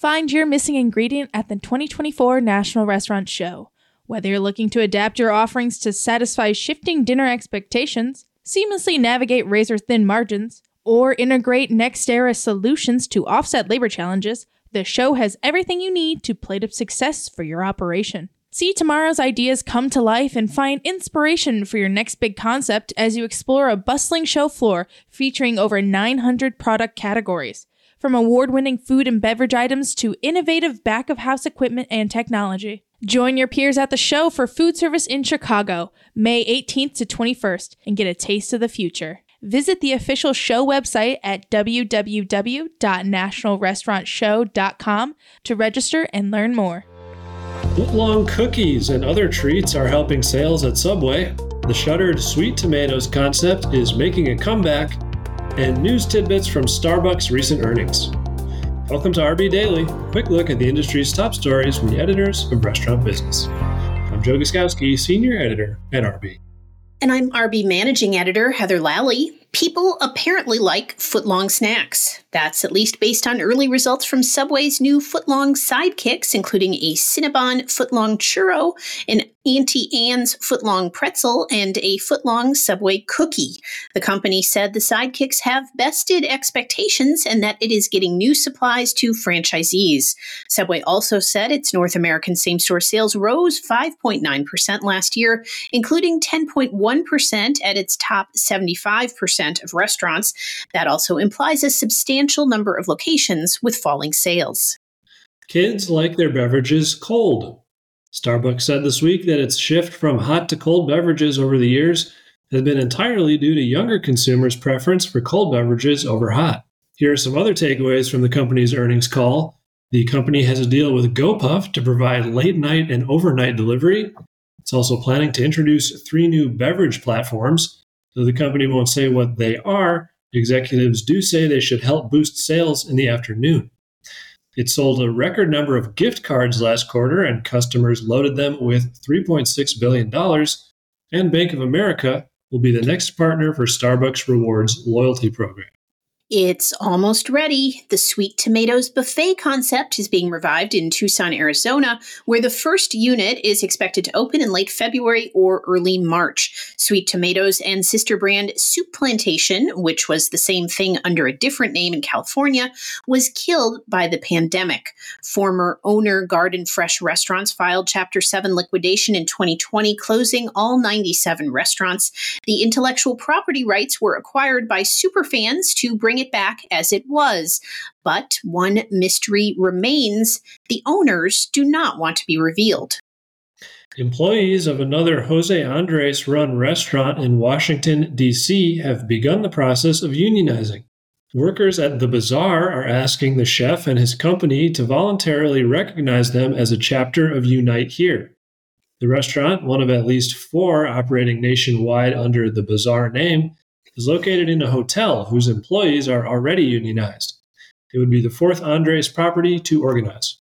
Find your missing ingredient at the 2024 National Restaurant Show. Whether you're looking to adapt your offerings to satisfy shifting dinner expectations, seamlessly navigate razor thin margins, or integrate next era solutions to offset labor challenges, the show has everything you need to plate up success for your operation. See tomorrow's ideas come to life and find inspiration for your next big concept as you explore a bustling show floor featuring over 900 product categories. From award winning food and beverage items to innovative back of house equipment and technology. Join your peers at the show for food service in Chicago, May 18th to 21st, and get a taste of the future. Visit the official show website at www.nationalrestaurantshow.com to register and learn more. Footlong cookies and other treats are helping sales at Subway. The shuttered sweet tomatoes concept is making a comeback, and news tidbits from Starbucks' recent earnings. Welcome to RB Daily, quick look at the industry's top stories from the editors of Restaurant Business. I'm Joe Guszkowski, Senior Editor at RB. And I'm RB Managing Editor Heather Lalley. People apparently like footlong snacks. That's at least based on early results from Subway's new footlong sidekicks, including a Cinnabon footlong churro, an Auntie Anne's footlong pretzel, and a footlong Subway cookie. The company said the sidekicks have bested expectations and that it is getting new supplies to franchisees. Subway also said its North American same store sales rose 5.9% last year, including 10.1% at its top 75% of restaurants. That also implies a substantial number of locations with falling sales. Kids like their beverages cold. Starbucks said this week that its shift from hot to cold beverages over the years has been entirely due to younger consumers' preference for cold beverages over hot. Here are some other takeaways from the company's earnings call. The company has a deal with GoPuff to provide late night and overnight delivery. It's also planning to introduce three new beverage platforms. Though the company won't say what they are, executives do say they should help boost sales in the afternoon. It sold a record number of gift cards last quarter, and customers loaded them with $3.6 billion. And Bank of America will be the next partner for Starbucks Rewards loyalty program. It's almost ready. The Sweet Tomatoes Buffet concept is being revived in Tucson, Arizona, where the first unit is expected to open in late February or early March. Sweet Tomatoes and sister brand Soup Plantation, which was the same thing under a different name in California, was killed by the pandemic. Former owner Garden Fresh Restaurants filed Chapter 7 liquidation in 2020, closing all 97 restaurants. The intellectual property rights were acquired by superfans to bring it back as it was. But one mystery remains the owners do not want to be revealed. Employees of another Jose Andres run restaurant in Washington, D.C. have begun the process of unionizing. Workers at the Bazaar are asking the chef and his company to voluntarily recognize them as a chapter of Unite Here. The restaurant, one of at least four operating nationwide under the Bazaar name, is located in a hotel whose employees are already unionized. It would be the fourth Andres property to organize.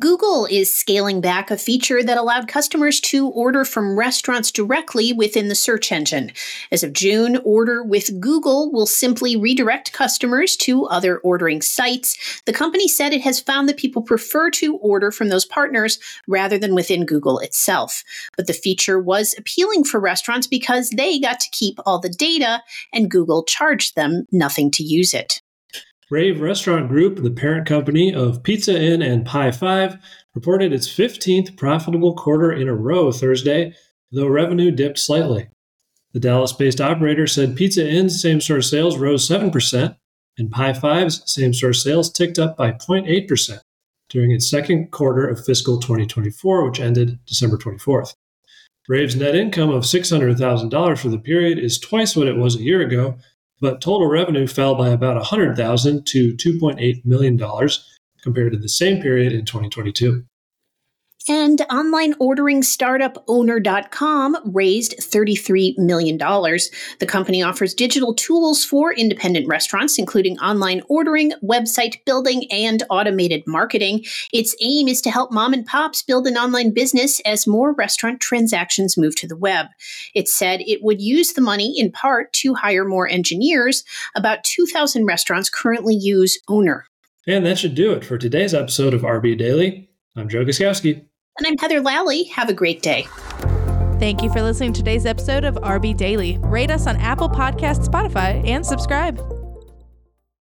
Google is scaling back a feature that allowed customers to order from restaurants directly within the search engine. As of June, Order with Google will simply redirect customers to other ordering sites. The company said it has found that people prefer to order from those partners rather than within Google itself. But the feature was appealing for restaurants because they got to keep all the data and Google charged them nothing to use it. Rave Restaurant Group, the parent company of Pizza Inn and Pie 5, reported its 15th profitable quarter in a row Thursday, though revenue dipped slightly. The Dallas based operator said Pizza Inn's same store sales rose 7%, and Pie 5's same store sales ticked up by 0.8% during its second quarter of fiscal 2024, which ended December 24th. Rave's net income of $600,000 for the period is twice what it was a year ago, but total revenue fell by about 100,000 to 2.8 million dollars compared to the same period in 2022. And online ordering startup owner.com raised $33 million. The company offers digital tools for independent restaurants, including online ordering, website building, and automated marketing. Its aim is to help mom and pops build an online business as more restaurant transactions move to the web. It said it would use the money in part to hire more engineers. About 2,000 restaurants currently use Owner. And that should do it for today's episode of RB Daily. I'm Joe Guszkowski. And I'm Heather Lalley. Have a great day. Thank you for listening to today's episode of RB Daily. Rate us on Apple Podcasts, Spotify, and subscribe.